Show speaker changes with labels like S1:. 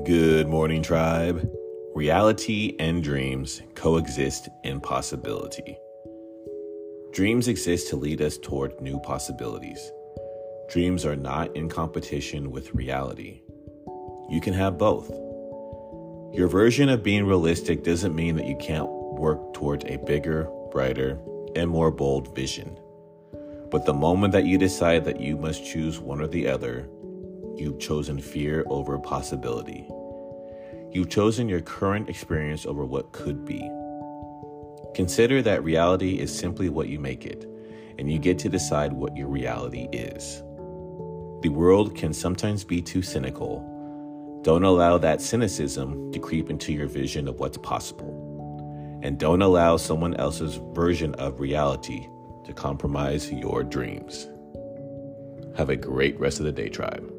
S1: Good morning, tribe. Reality and dreams coexist in possibility. Dreams exist to lead us toward new possibilities. Dreams are not in competition with reality. You can have both. Your version of being realistic doesn't mean that you can't work towards a bigger, brighter, and more bold vision. But the moment that you decide that you must choose one or the other, You've chosen fear over possibility. You've chosen your current experience over what could be. Consider that reality is simply what you make it, and you get to decide what your reality is. The world can sometimes be too cynical. Don't allow that cynicism to creep into your vision of what's possible. And don't allow someone else's version of reality to compromise your dreams. Have a great rest of the day, tribe.